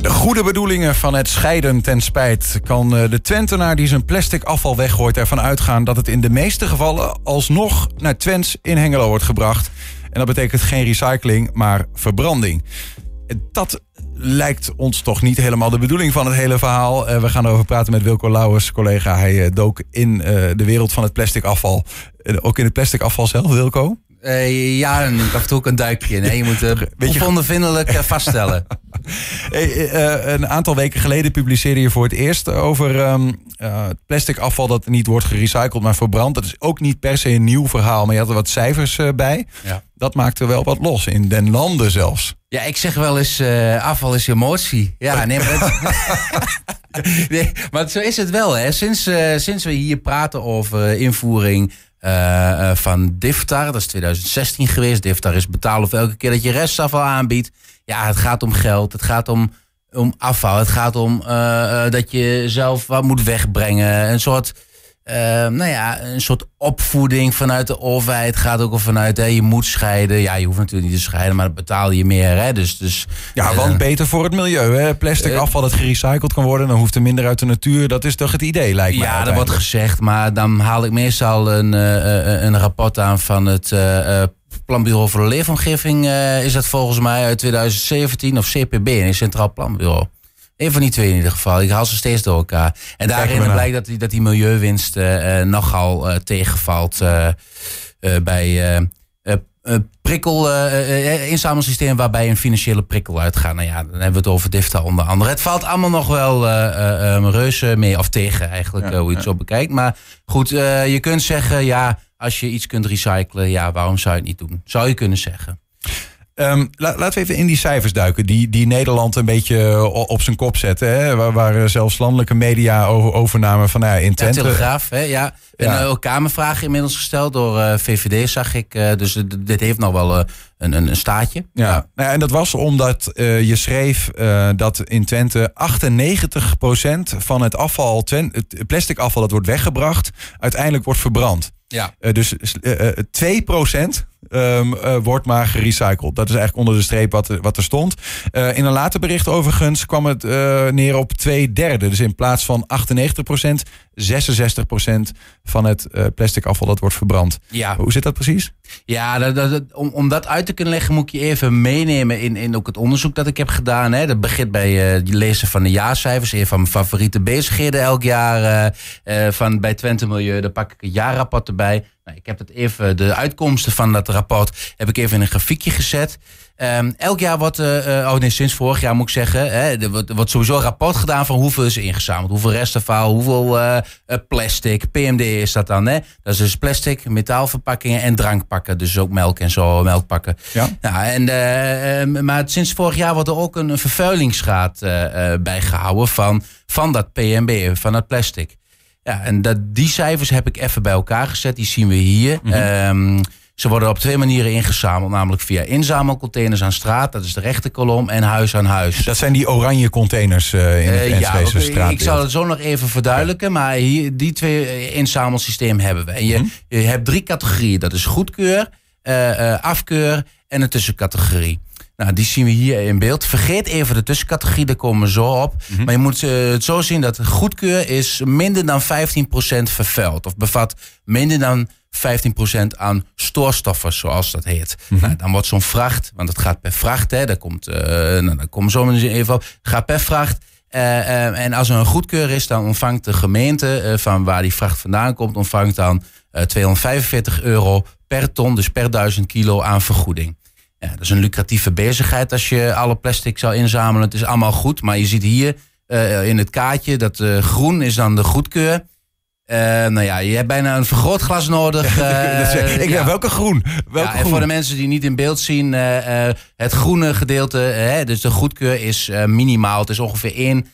De goede bedoelingen van het scheiden ten spijt kan eh, de Twentenaar die zijn plastic afval weggooit ervan uitgaan dat het in de meeste gevallen alsnog naar Twents in Hengelo wordt gebracht. En dat betekent geen recycling, maar verbranding. Dat lijkt ons toch niet helemaal de bedoeling van het hele verhaal. Eh, we gaan erover praten met Wilco Lauwers, collega. Hij eh, dook in de wereld van het plastic afval. ook in het plastic afval zelf, Wilco? Uh, ja, en af en toe ook een duikje. Nee, je moet uh, onvindelijk uh, vaststellen. hey, een aantal weken geleden publiceerde je voor het eerst over um, plastic afval dat niet wordt gerecycled, maar verbrand. Dat is ook niet per se een nieuw verhaal, maar je had er wat cijfers bij. Ja. Dat maakte wel wat los, in den landen zelfs. Ja, ik zeg wel eens, afval is emotie. Ja, nee, maar, nee, maar zo is het wel. Hè. Sinds, sinds we hier praten over invoering uh, van Diftar. Dat is 2016 geweest. Diftar is betalen voor elke keer dat je restafval aanbiedt. Ja, het gaat om geld. Het gaat om, om afval. Het gaat om uh, dat je zelf wat moet wegbrengen. Een soort uh, nou ja, een soort opvoeding vanuit de overheid gaat ook al vanuit, hè, je moet scheiden. Ja, je hoeft natuurlijk niet te scheiden, maar dan betaal je meer. Hè, dus, dus, ja, uh, want beter voor het milieu. Hè? Plastic uh, afval dat gerecycled kan worden, dan hoeft er minder uit de natuur. Dat is toch het idee, lijkt me. Ja, dat wordt gezegd, maar dan haal ik meestal een, een rapport aan van het Planbureau voor de Leefomgeving. is dat volgens mij uit 2017 of CPB, een Centraal Planbureau. Een van die twee in ieder geval. Ik haal ze steeds door elkaar. En daarin blijkt dat die, dat die milieuwinst uh, nogal uh, tegenvalt uh, bij prikkel, inzamelsysteem waarbij een financiële prikkel uitgaat. Nou ja, dan hebben we het over DIFTA onder andere. Het valt allemaal nog wel um, reuze mee of tegen eigenlijk, ja, hoe je het zo bekijkt. Maar goed, je kunt zeggen, ja, als je iets kunt recyclen, ja, waarom zou je het niet doen? Zou je kunnen zeggen. Um, laten we even in die cijfers duiken, die, die Nederland een beetje eh, op zijn kop zetten. Hè? Waar, waar zelfs landelijke media over, overnamen van nou ja, in Twente. Ja, Telegraaf, hè? ja. En ja. ook Kamervragen inmiddels gesteld door uh, VVD, zag ik. Uh, dus dit heeft nog wel uh, een, een, een, staatje. Ja, ja. Nou en dat was omdat je schreef dat in Twente 98% van het afval, het plastic afval dat wordt weggebracht, uiteindelijk wordt verbrand. Ja. dus 2% um, uh, wordt maar gerecycled. Dat is eigenlijk onder de streep wat, wat er stond. Uh, in een later bericht overigens kwam het uh, neer op twee derde. Dus in plaats van 98% 66% van het plastic afval dat wordt verbrand. Ja. Hoe zit dat precies? Ja, dat, dat, om, om dat uit te kunnen leggen moet je even meenemen in, in ook het onderzoek dat ik heb gedaan. Hè. Dat begint bij het lezen van de jaarcijfers. Een van mijn favoriete bezigheden elk jaar van bij Twente Milieu. Daar pak ik het jaarrapport erbij. Nou, ik heb het even, de uitkomsten van dat rapport heb ik even in een grafiekje gezet. Um, elk jaar wordt, uh, oh nee, sinds vorig jaar moet ik zeggen, hè, er, wordt, er wordt sowieso een rapport gedaan van hoeveel is ingezameld. Hoeveel restafval, hoeveel uh, plastic, PMD is dat dan. Hè? Dat is dus plastic, metaalverpakkingen en drankpakken. Dus ook melk en zo, melkpakken. Ja. Nou, en, uh, maar sinds vorig jaar wordt er ook een, een vervuilingsgraad bijgehouden van, van dat PMB, van dat plastic. Ja, en dat, die cijfers heb ik even bij elkaar gezet. Die zien we hier. Mm -hmm. um, ze worden op twee manieren ingezameld, namelijk via inzamelcontainers aan straat, dat is de rechterkolom, en huis aan huis. Dat zijn die oranje containers uh, in het uh, ja, straat. Ik zal het zo nog even verduidelijken, maar hier, die twee inzamelsysteem hebben we. En je, mm -hmm. je hebt drie categorieën, dat is goedkeur, uh, afkeur en een tussencategorie. Nou, die zien we hier in beeld. Vergeet even de tussencategorie, daar komen we zo op. Mm -hmm. Maar je moet uh, het zo zien dat goedkeur is minder dan 15% vervuild. Of bevat minder dan 15% aan stoorstoffen, zoals dat heet. Mm -hmm. nou, dan wordt zo'n vracht, want het gaat per vracht, hè, daar komt, uh, nou, daar komen zo even op, gaat per vracht. Uh, en als er een goedkeur is, dan ontvangt de gemeente van waar die vracht vandaan komt, ontvangt dan 245 euro per ton, dus per duizend kilo aan vergoeding. Ja, dat is een lucratieve bezigheid als je alle plastic zou inzamelen. Het is allemaal goed, maar je ziet hier uh, in het kaartje dat uh, groen is dan de goedkeur. Uh, nou ja, je hebt bijna een vergrootglas nodig. Ik ja. welke groen? Welke ja, en voor de mensen die niet in beeld zien, het groene gedeelte, dus de goedkeur is minimaal. Het is ongeveer 1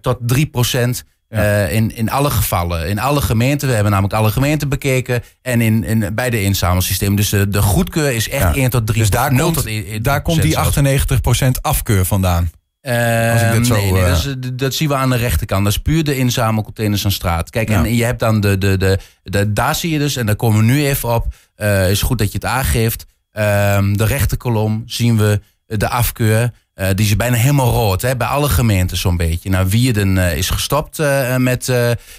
tot 3 procent. Ja. Uh, in, in alle gevallen, in alle gemeenten. We hebben namelijk alle gemeenten bekeken. En in, in, bij de inzamelsysteem. Dus de, de goedkeur is echt ja. 1 tot 3. Dus daar, komt, tot 1, daar komt die 98% afkeur vandaan. Uh, Als ik dit zo, nee, nee, dat, is, dat, zien we aan de rechterkant. Dat is puur de inzamelcontainers aan straat. Kijk, ja. en je hebt dan de, de, de, de, daar zie je dus, en daar komen we nu even op. Is goed dat je het aangeeft. Uh, de rechterkolom zien we de afkeur. Uh, die is bijna helemaal rood, hè, bij alle gemeenten zo'n beetje. Nou, Wierden uh, is gestopt uh, met,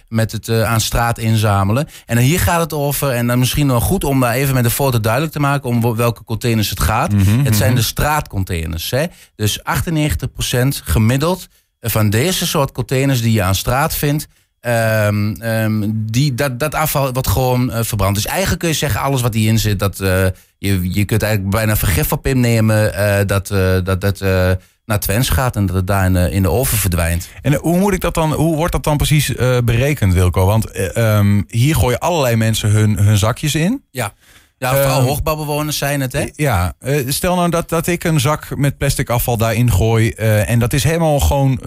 met het aan straat inzamelen. En hier gaat het over, en dan misschien nog goed om daar even met de foto duidelijk te maken om welke containers het gaat. Mm -hmm, het zijn mhm. de straatcontainers. Hè. Dus 98% gemiddeld van deze soort containers die je aan straat vindt, Um, um, die, dat, dat afval wat gewoon uh, verbrand. Dus eigenlijk kun je zeggen, alles wat hierin zit, dat, uh, je, je kunt eigenlijk bijna vergif op innemen uh, dat dat, dat naar Twens gaat en dat het daar in de, in de oven verdwijnt. En hoe, moet ik dat dan, hoe wordt dat dan precies berekend, Wilco? Want um, hier gooien allerlei mensen hun, hun zakjes in. Ja. Ja, vooral um, hoogbouwbewoners zijn het, hè? Ja, uh, stel nou dat, dat ik een zak met plastic afval daarin gooi. Uh, en dat is helemaal gewoon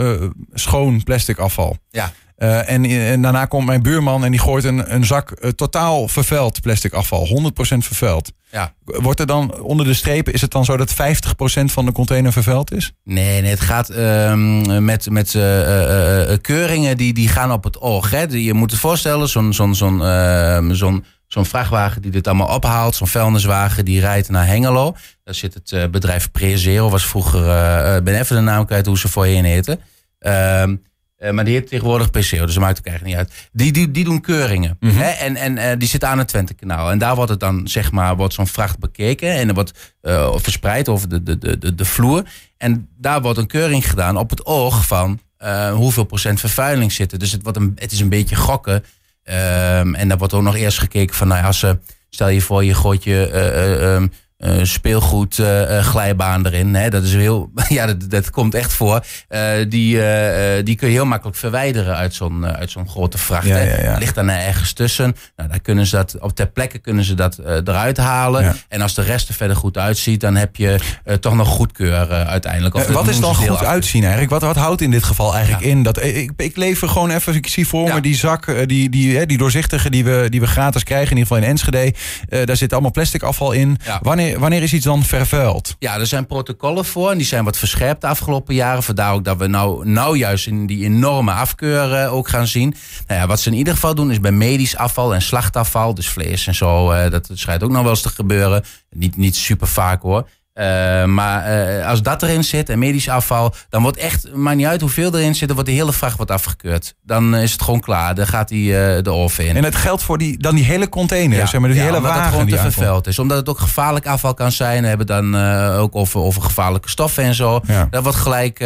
schoon plastic afval. Ja. Uh, en, en, daarna komt mijn buurman en die gooit een, een zak uh, totaal vervuild plastic afval. 100% vervuild. Ja. Wordt er dan onder de strepen, is het dan zo dat 50% van de container vervuild is? Nee, nee het gaat um, met, met keuringen die, die gaan op het oog. Hè. Je moet je voorstellen, zo'n zo'n zo'n ehm, zo'n zo'n vrachtwagen die dit allemaal ophaalt, zo'n vuilniswagen die rijdt naar Hengelo. Daar zit het bedrijf Prezero, was vroeger, ben even de naam kwijt hoe ze voorheen heten. Ehm, uh, maar die heeft tegenwoordig PCO, dus dat maakt ook eigenlijk niet uit. Die, die, die doen keuringen. Mm -hmm. hè? En, en uh, die zitten aan het Twente-kanaal. En daar wordt het dan, zeg maar, wordt zo'n vracht bekeken. En er wordt uh, verspreid over de, de, de, de vloer. En daar wordt een keuring gedaan op het oog van hoeveel procent vervuiling zit er. Dus het, wordt een, het is een beetje gokken. Um, en daar wordt ook nog eerst gekeken van, nou ja, als ze, stel je voor, je gooit je... Uh, speelgoed uh, glijbaan erin. Hè? Dat is heel, ja, dat, dat komt echt voor. Uh, die, die kun je heel makkelijk verwijderen uit zo'n uit zo'n grote vracht. Ja, ja, ja. Ligt daar ergens tussen. Nou, daar kunnen ze dat op ter plekke kunnen ze dat eruit halen. En als de rest er verder goed uitziet, dan heb je toch nog goedkeur uiteindelijk. Of wat is dan goed uitzien eigenlijk? Wat, wat houdt in dit geval eigenlijk in? Dat, ik, ik lever gewoon even, ik zie voor me die zak, die, die, die doorzichtige die we, die we gratis krijgen, in ieder geval in Enschede. daar zit allemaal plastic afval in. Wanneer wanneer, is iets dan vervuild? Ja, er zijn protocollen voor en die zijn wat verscherpt de afgelopen jaren. Vandaar ook dat we nou, nou juist in die enorme afkeur uh, ook gaan zien. Nou ja, wat ze in ieder geval doen is bij medisch afval en slachtafval, dus vlees en zo, uh, dat schijnt ook nog wel eens te gebeuren. Niet, niet super vaak hoor. Uh, maar uh, als dat erin zit en medisch afval, dan wordt echt, maakt niet uit hoeveel erin zit, dan wordt de hele vracht wordt afgekeurd. Dan is het gewoon klaar, dan gaat die uh, de oven in. En het geldt voor die, dan die hele container, ja. zeg maar, die hele wagen het gewoon die te vervuild is. Omdat het ook gevaarlijk afval kan zijn. We hebben dan ook over, over gevaarlijke stoffen en zo. Ja. Dat wordt gelijk,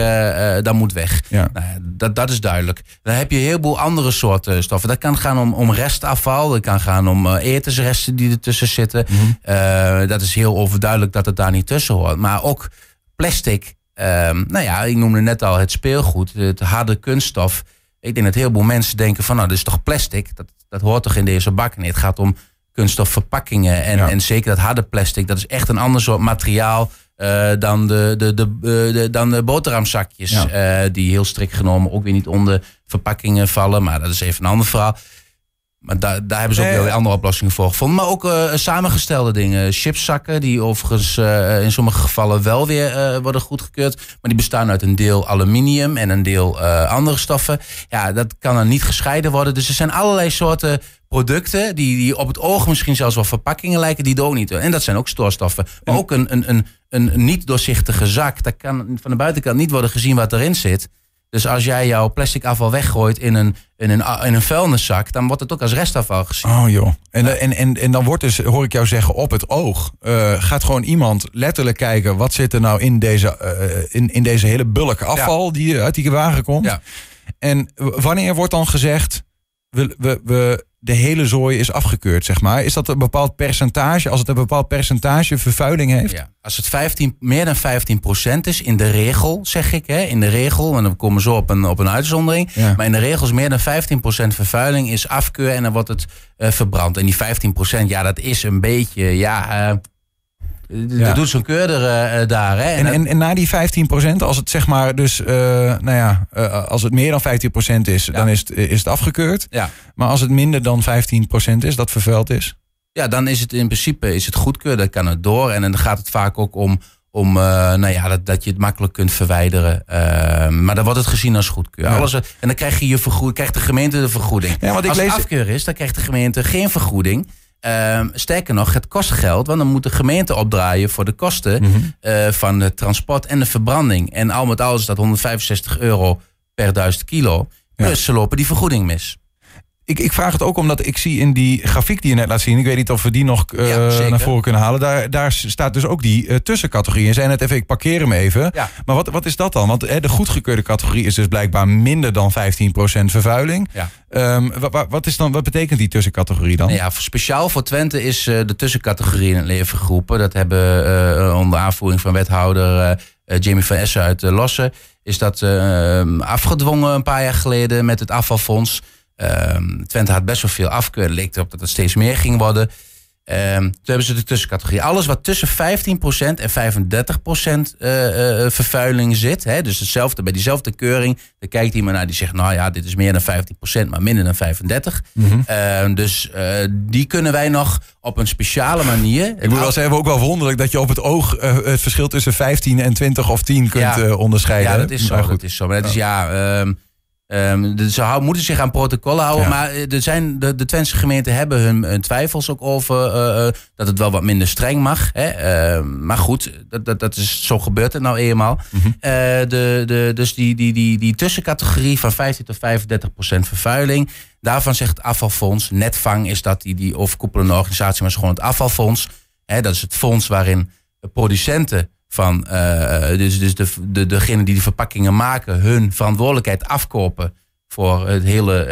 dat moet weg. Ja. Nou, dat, dat is duidelijk. Dan heb je een heleboel andere soorten stoffen. Dat kan gaan om, om restafval, dat kan gaan om etensresten die ertussen zitten. Mm -hmm. dat is heel overduidelijk dat het daar niet tussen hoort. Maar ook plastic. Um, nou ja, ik noemde net al het speelgoed, het harde kunststof. Ik denk dat heel veel mensen denken van nou, dat is toch plastic? Dat, dat hoort toch in deze bak? Nee, het gaat om kunststofverpakkingen. En, en zeker dat harde plastic, dat is echt een ander soort materiaal uh, dan, de, de, de, de, dan de boterhamzakjes. Ja. Uh, die heel strikt genomen ook weer niet onder verpakkingen vallen. Maar dat is even een ander verhaal. Maar daar, daar hebben ze ook nee, weer andere oplossingen voor gevonden. Maar ook uh, samengestelde dingen. Chipszakken, die overigens uh, in sommige gevallen wel weer uh, worden goedgekeurd. Maar die bestaan uit een deel aluminium en een deel andere stoffen. Ja, dat kan dan niet gescheiden worden. Dus er zijn allerlei soorten producten die, die op het oog misschien zelfs wel verpakkingen lijken, die ook niet. En dat zijn ook stoorstoffen. Maar ook een, een, een, een niet doorzichtige zak. Daar kan van de buitenkant niet worden gezien wat erin zit. Dus als jij jouw plastic afval weggooit in een, in een, in een vuilniszak, dan wordt het ook als restafval gezien. Oh joh. En, ja. en, en, en dan wordt dus, hoor ik jou zeggen, op het oog. Uh, gaat gewoon iemand letterlijk kijken, wat zit er nou in deze, uh, in, in deze hele bulk afval ja. die uit die wagen komt. Ja. En wanneer wordt dan gezegd, we, we, we de hele zooi is afgekeurd, zeg maar. Is dat een bepaald percentage, als het een bepaald percentage vervuiling heeft? Ja, als het 15, meer dan 15 procent is, in de regel, zeg ik, hè, in de regel, en dan komen we zo op een, op een uitzondering, ja. maar in de regel is meer dan 15 procent vervuiling, is afkeur en dan wordt het uh, verbrand. En die 15 procent, ja, dat is een beetje, ja... Uh, ja. Dat doet zo'n keurder uh, daar. Hè? En, en, en, na die 15%, als het zeg maar dus, uh, nou ja, uh, als het meer dan 15% is, ja. dan is het, is het afgekeurd. Ja. Maar als het minder dan 15% is, dat vervuild is. Ja, dan is het in principe is het goedkeur, dan kan het door. En dan gaat het vaak ook om, om nou ja, dat, dat je het makkelijk kunt verwijderen. maar dan wordt het gezien als goedkeur. Ja. Alles, en dan krijg je je vergoeding, krijgt de gemeente de vergoeding. Ja, want ik als lees... het afkeur is, dan krijgt de gemeente geen vergoeding. Ehm, sterker nog, het kost geld, want dan moet de gemeente opdraaien voor de kosten mhm. van het transport en de verbranding. En al met al is dat 165 euro per duizend kilo. Dus ze lopen die vergoeding mis. Ik, ik, vraag het ook omdat ik zie in die grafiek die je net laat zien. Ik weet niet of we die nog uh, naar voren kunnen halen. Daar, daar staat dus ook die uh, tussencategorie. Je zei net even, ik parkeer hem even. Ja. Maar wat, wat is dat dan? Want uh, de goedgekeurde categorie is dus blijkbaar minder dan 15% vervuiling. Ja. Um, wat, wat, is dan, wat betekent die tussencategorie dan? Ja, speciaal voor Twente is de tussencategorie in het leven geroepen. Dat hebben onder aanvoering van wethouder Jamie van Essen uit Lossen. Is dat afgedwongen een paar jaar geleden met het afvalfonds. Um, Twente had best wel veel afkeur. Het leek erop dat het steeds meer ging worden. Um, toen hebben ze de tussencategorie. Alles wat tussen 15% en 35% uh, uh, vervuiling zit. Hè, dus hetzelfde, bij diezelfde keuring. Dan kijkt iemand naar die zegt: Nou ja, dit is meer dan 15%, maar minder dan 35%. Mm -hmm. dus uh, die kunnen wij nog op een speciale manier. Ik moet wel zeggen, ook wel wonderlijk dat je op het oog het verschil tussen 15 en 20 of 10 kunt ja, onderscheiden. Ja, dat is zo. Maar goed. Dat is zo. Maar dat is ja. Um, Um, ze moeten zich aan protocollen houden. Maar eh, er zijn, de, de Twentse gemeenten hebben hun, twijfels ook over uh, dat het wel wat minder streng mag. Hè? Uh, maar goed, dat, dat, dat is, zo gebeurt het nou eenmaal. Mm -hmm. de, de, dus die, die, die, die tussencategorie van 15 tot 35 procent vervuiling. Daarvan zegt het afvalfonds. Netvang is dat die, die overkoepelende organisatie, maar is gewoon het afvalfonds. Hè? Dat is het fonds waarin producenten van uh, dus, dus de, de, degene die de verpakkingen maken, hun verantwoordelijkheid afkopen voor het hele.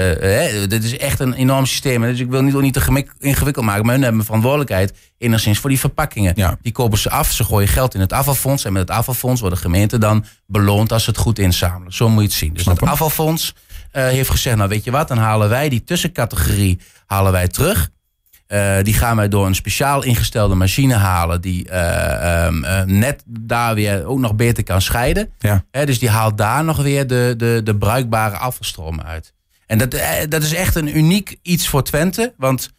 Uh, dit is echt een enorm systeem. Dus ik wil niet, niet te ingewikkeld maken, maar hun hebben verantwoordelijkheid enigszins voor die verpakkingen. Ja. Die kopen ze af, ze gooien geld in het afvalfonds. En met het afvalfonds worden gemeenten dan beloond als ze het goed inzamelen. Zo moet je het zien. Dus het afvalfonds heeft gezegd: nou weet je wat, dan halen wij die tussencategorie halen wij terug. Uh, die gaan wij door een speciaal ingestelde machine halen. Die uh, um, uh, net daar weer ook nog beter kan scheiden. Ja. dus die haalt daar nog weer de, de, de bruikbare afvalstromen uit. En dat, dat is echt een uniek iets voor Twente. Want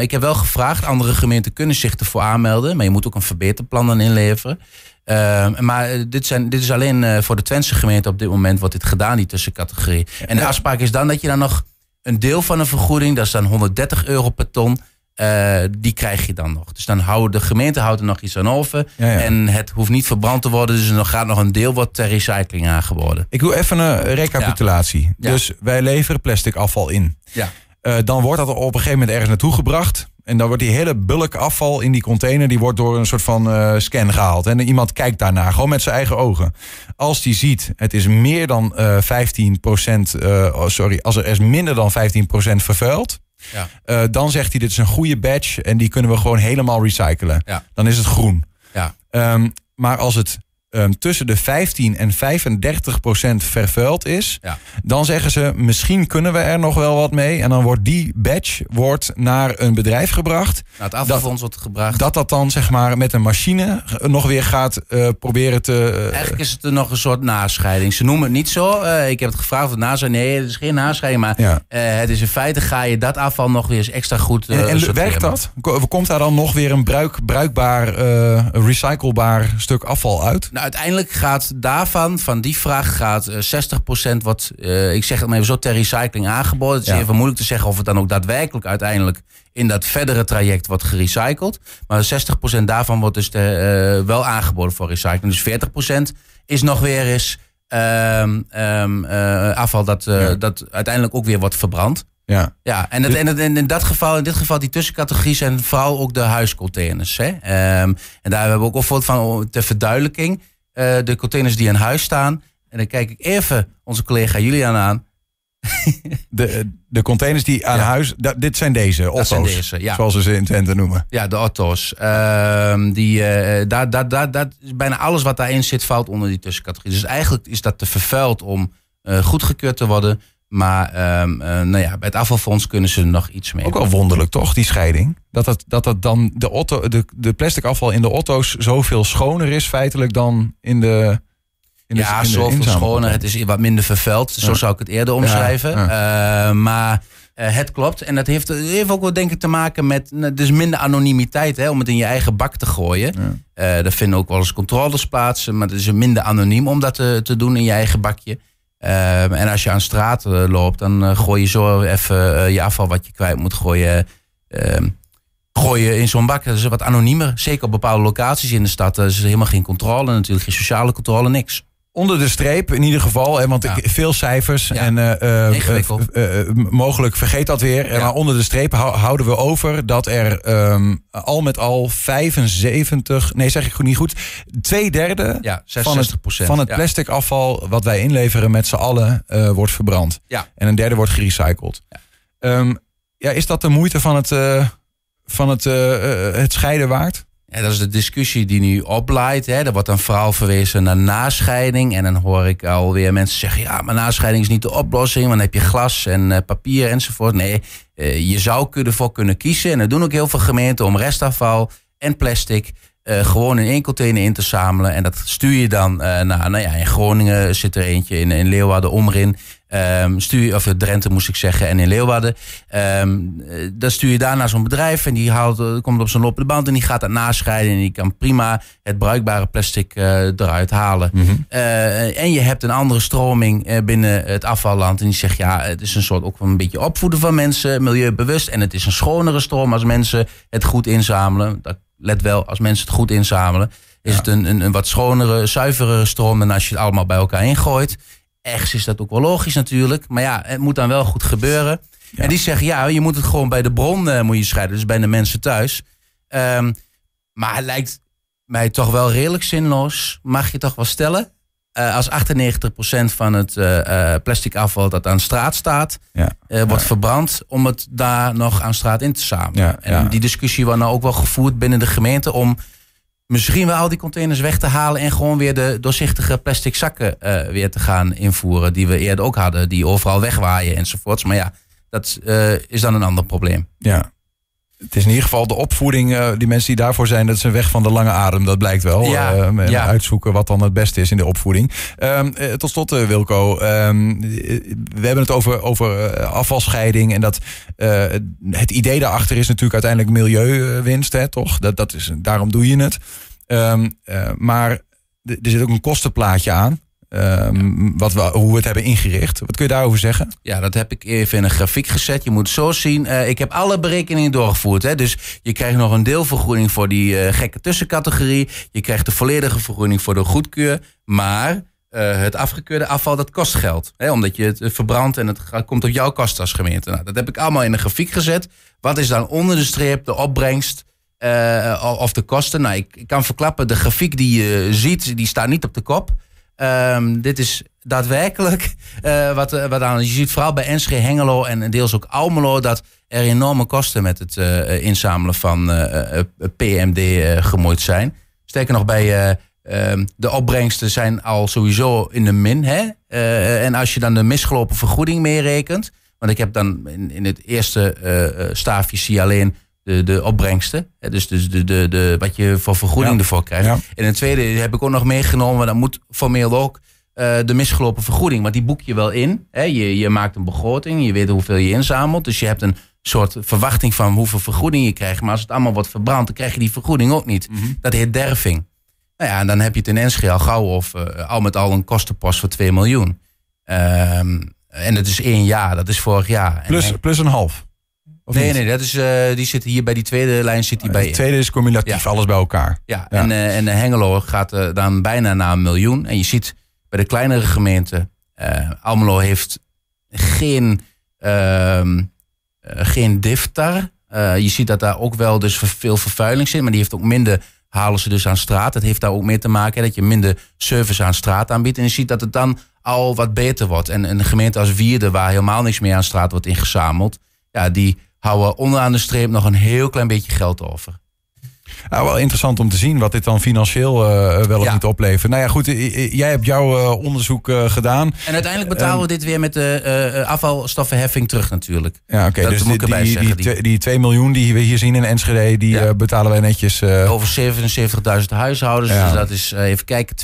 ik heb wel gevraagd, andere gemeenten kunnen zich ervoor aanmelden. Maar je moet ook een verbeterplan dan inleveren. Ehm, maar dit, zijn, dit is alleen voor de Twentse gemeente op dit moment wordt dit gedaan, die tussencategorie. En de afspraak is dan dat je dan nog een deel van een vergoeding, dat is dan 130 euro per ton uh, die krijg je dan nog. Dus dan houden de gemeente houdt er nog iets aan over. En het hoeft niet verbrand te worden. Dus er gaat nog een deel wat ter recycling aangeboden. Ik doe even een recapitulatie. Dus wij leveren plastic afval in. Ja. Uh, dan wordt dat op een gegeven moment ergens naartoe gebracht. En dan wordt die hele bulk afval in die container... die wordt door een soort van uh, scan gehaald. En iemand kijkt daarnaar, gewoon met zijn eigen ogen. Als die ziet, het is meer dan uh, 15 oh, sorry, als er is minder dan 15% vervuild... Ja. Uh, dan zegt hij, dit is een goede badge en die kunnen we gewoon helemaal recyclen. Ja. Dan is het groen. Ja. Um, maar als het um, tussen de 15 en 35 procent vervuild is, ja. dan zeggen ze misschien kunnen we er nog wel wat mee. En dan wordt die badge wordt naar een bedrijf gebracht. Nou, het afvalfonds wordt gebracht. Dat dat dan zeg maar met een machine nog weer gaat uh, proberen te. Uh, Eigenlijk is het er nog een soort nascheiding. Ze noemen het niet zo. Uh, ik heb het gevraagd of het nascheiding. Nee, het is geen nascheiding. Maar ja. het is in feite ga je dat afval nog weer eens extra goed. en, en werkt dat? Komt daar dan nog weer een bruik, bruikbaar, recyclebaar stuk afval uit? Nou, uiteindelijk gaat daarvan, van die vraag, gaat 60% eh, wat, uh, ik zeg het maar even zo, ter recycling aangeboden. Het is even moeilijk te zeggen of het dan ook daadwerkelijk uiteindelijk in dat verdere traject wordt gerecycled. Maar 60% daarvan wordt dus de, uh, wel aangeboden voor recycling. Dus 40% is nog weer eens um, um, afval dat, ja. dat uiteindelijk ook weer wordt verbrand. Ja, ja en, het, en, het, en in, dat geval, in dit geval, die tussencategorie zijn vooral ook de huiscontainers. Hè? Um, en daar hebben we ook een voorbeeld van ter verduidelijking. Uh, de containers die in huis staan. En dan kijk ik even onze collega Julian aan. de, de containers die aan huis, dat, dit zijn deze, Otto's, zijn deze, ja. zoals we ze in Twente noemen. Ja, de Otto's. Uh, die, uh, daar, daar, daar, daar, bijna alles wat daarin zit valt onder die tussencategorie. Dus eigenlijk is dat te vervuild om uh, goedgekeurd te worden. Maar um, uh, nou ja, bij het afvalfonds kunnen ze nog iets mee. Ook wel wonderlijk toch, die scheiding? Dat het, dat het dan de, auto, de, de plastic afval in de auto's zoveel schoner is feitelijk dan in de... In ja, de, zoveel schoner. Het is wat minder vervuild. Zo zou ik het eerder omschrijven. Ja, ja. Uh, maar uh, het klopt. En dat heeft, heeft ook wel denk ik te maken met dus minder anonimiteit. Hè, om het in je eigen bak te gooien. Ja. Uh, daar vinden ook wel eens controles plaats. Maar het is minder anoniem om dat te, te doen in je eigen bakje. Ehm, en als je aan straat uh, loopt, dan uh, gooi je zo even uh, je afval wat je kwijt moet gooien. Ehm, gooien in zo'n bak. Dat is wat anoniemer. Zeker op bepaalde locaties in de stad. Er is helemaal geen controle natuurlijk. Geen sociale controle, niks onder de streep in ieder geval. Hè, want veel cijfers. En uh, mogelijk vergeet dat weer. Ja. Maar onder de streep houden we over dat er ehm, al met al 75, nee zeg ik goed niet goed, twee derde van het, van het plastic afval wat wij inleveren met z'n allen wordt verbrand. Ja. En een derde wordt gerecycled. Ja. Um, ja, is dat de moeite van het, van het, het scheiden waard? Dat is de discussie die nu opleidt. Hè. Er wordt dan vooral verwezen naar nascheiding. En dan hoor ik alweer mensen zeggen: ja, maar nascheiding is niet de oplossing. Want dan heb je glas en uh, papier enzovoort. Nee, uh, je zou ervoor kunnen kiezen. En dat doen ook heel veel gemeenten om restafval en plastic. Uh, gewoon in één container in te zamelen. En dat stuur je dan naar, nou ja, in Groningen zit er eentje, in, in Leeuwarden, Omrin. Um, stuur, of Drenthe moest ik zeggen, en in Leeuwarden. Um, dan stuur je daar naar zo'n bedrijf en die haalt, eh, komt op zo'n lopende band en die gaat dat nascheiden. En die kan prima het bruikbare plastic uh, eruit halen. Mm -hmm. uh, en je hebt een andere stroming binnen het afvalland. En die zegt ja, het is een soort ook een beetje opvoeden van mensen, milieubewust. En het is een schonere stroom als mensen het goed inzamelen. Dat, let wel, als mensen het goed inzamelen. Is het een, een, een wat schonere, zuiverere stroom dan als je het allemaal bij elkaar ingooit. Ergens is dat ook wel logisch natuurlijk. Maar ja, het moet dan wel goed gebeuren. En die zeggen, ja, je moet het gewoon bij de bron uh, moet je scheiden. Dus bij de mensen thuis. Um, maar het lijkt mij toch wel redelijk zinloos. Mag je toch wel stellen? Uh, als 98% van het uh, plastic afval dat aan straat staat, ja. wordt verbrand om het daar nog aan straat in te zamelen. en die discussie wordt nou ook wel gevoerd binnen de gemeente om misschien wel al die containers weg te halen en gewoon weer de doorzichtige plastic zakken uh, weer te gaan invoeren. Die we eerder ook hadden, die overal wegwaaien enzovoorts. Maar ja, dat uh, is dan een ander probleem. Ja. Het is in ieder geval de opvoeding, uh, die mensen die daarvoor zijn, dat is een weg van de lange adem, dat blijkt wel. Ja, ja. uitzoeken wat dan het beste is in de opvoeding. Um, tot slot, Wilco, um, we hebben het over, over afvalscheiding en dat het idee daarachter is natuurlijk uiteindelijk milieuwinst, hè, toch? Dat, dat is, daarom doe je het. Um, uh, maar er zit ook een kostenplaatje aan. Um, wat we, hoe we het hebben ingericht. Wat kun je daarover zeggen? Ja, dat heb ik even in een grafiek gezet. Je moet zo zien. Uh, ik heb alle berekeningen doorgevoerd. Hè? Dus je krijgt nog een deelvergoeding voor die uh, gekke tussencategorie. Je krijgt de volledige vergoeding voor de goedkeur. Maar uh, het afgekeurde afval, dat kost geld. Hè? Omdat je het verbrandt en het komt op jouw kosten als gemeente. Nou, dat heb ik allemaal in een grafiek gezet. Wat is dan onder de streep de opbrengst of de kosten. Nou, ik, kan verklappen, de grafiek die je ziet, die staat niet op de kop. Um, dit is daadwerkelijk uh, wat, wat aan. Je ziet vooral bij Enschede, Hengelo en deels ook Almelo dat er enorme kosten met het uh, inzamelen van PMD gemoeid zijn. Sterker nog, bij ehm, de opbrengsten zijn al sowieso in de min. Hè? en als je dan de misgelopen vergoeding meerekent. Want ik heb dan in, in het eerste staafje zie alleen de, de opbrengsten. Dus, dus de, de, de, wat je voor vergoeding ervoor krijgt. Ja. En het tweede heb ik ook nog meegenomen, dan moet formeel ook uh, de misgelopen vergoeding. Maar die boek je wel in. Hè? Je, je maakt een begroting, je weet hoeveel je inzamelt. Dus je hebt een soort verwachting van hoeveel vergoeding je krijgt. Maar als het allemaal wordt verbrand, dan krijg je die vergoeding ook niet. Mm -hmm. Dat heet derving. Nou ja, en dan heb je het in Enschede al gauw of uh, al met al een kostenpost voor 2 miljoen. Um, en dat is één jaar, dat is vorig jaar. Plus, en, plus een half nee, nee, dat is, uh, die zit hier bij die tweede lijn zit die bij. De tweede is cumulatief, ja. alles bij elkaar. Ja, ja. en, uh, en Hengelo gaat uh, dan bijna naar een miljoen. En je ziet bij de kleinere gemeenten, Almelo heeft geen, ehm, geen diftar. je ziet dat daar ook wel dus veel vervuiling zit, maar die heeft ook minder halen ze dus aan straat. Dat heeft daar ook mee te maken dat je minder service aan straat aanbiedt. En je ziet dat het dan al wat beter wordt. En een gemeente als Wierde, waar helemaal niks meer aan straat wordt ingezameld, ja, die houden onderaan de streep nog een heel klein beetje geld over. Nou, wel interessant om te zien wat dit dan financieel uh, wel of ja. niet oplevert. Nou ja, goed, jij hebt jouw uh, onderzoek uh, gedaan. En uiteindelijk betalen we dit weer met de afvalstoffenheffing terug natuurlijk. Ja, oké. Okay, dus die, die, die, die, die 2 miljoen die we hier zien in Enschede, die ja. betalen wij netjes... Over 77.000 huishoudens, ja. dus dat is, even kijken,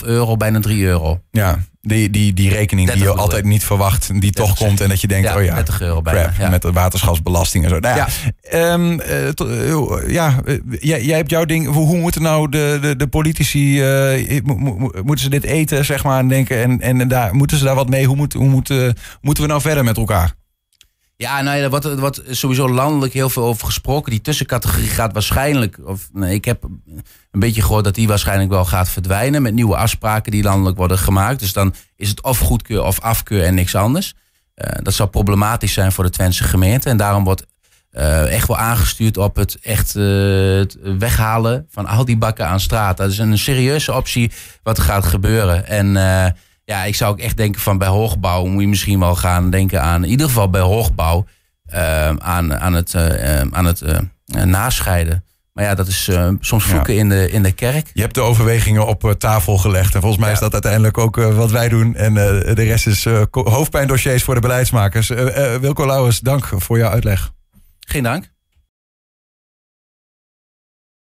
2,5 euro, bijna 3 euro. Ja, die, die, die rekening die je altijd niet verwacht, die toch komt. En dat je denkt, ja, oh ja, 30 euro bijna, crap, ja. met de waterschapsbelasting en zo. Nou, ja, ja. Um, uh, to, uh, ja jij, jij hebt jouw ding. Hoe, hoe moeten nou de, de, de politici, uh, mo, mo, moeten ze dit eten, zeg maar, en denken? En, en daar, moeten ze daar wat mee? Hoe, moet, hoe moet, moeten we nou verder met elkaar? Ja, nou ja, wat, wat sowieso landelijk heel veel over gesproken. Die tussencategorie gaat waarschijnlijk, of nee, ik heb een beetje gehoord dat die waarschijnlijk wel gaat verdwijnen met nieuwe afspraken die landelijk worden gemaakt. Dus dan is het of goedkeur of afkeur en niks anders. Uh, dat zou problematisch zijn voor de Twentse gemeente. En daarom wordt uh, echt wel aangestuurd op het echt uh, het weghalen van al die bakken aan straat. Dat is een serieuze optie wat gaat gebeuren. En ja, ik zou ook echt denken van bij hoogbouw moet je misschien wel gaan denken aan, in ieder geval bij hoogbouw, uh, aan, aan het, uh, aan het uh, nascheiden. Maar ja, dat is soms vloeken in, de, in de kerk. Je hebt de overwegingen op tafel gelegd. En volgens mij is dat uiteindelijk ook wat wij doen. En de rest is hoofdpijndossiers voor de beleidsmakers. Wilco Lauwers, dank voor jouw uitleg. Geen dank.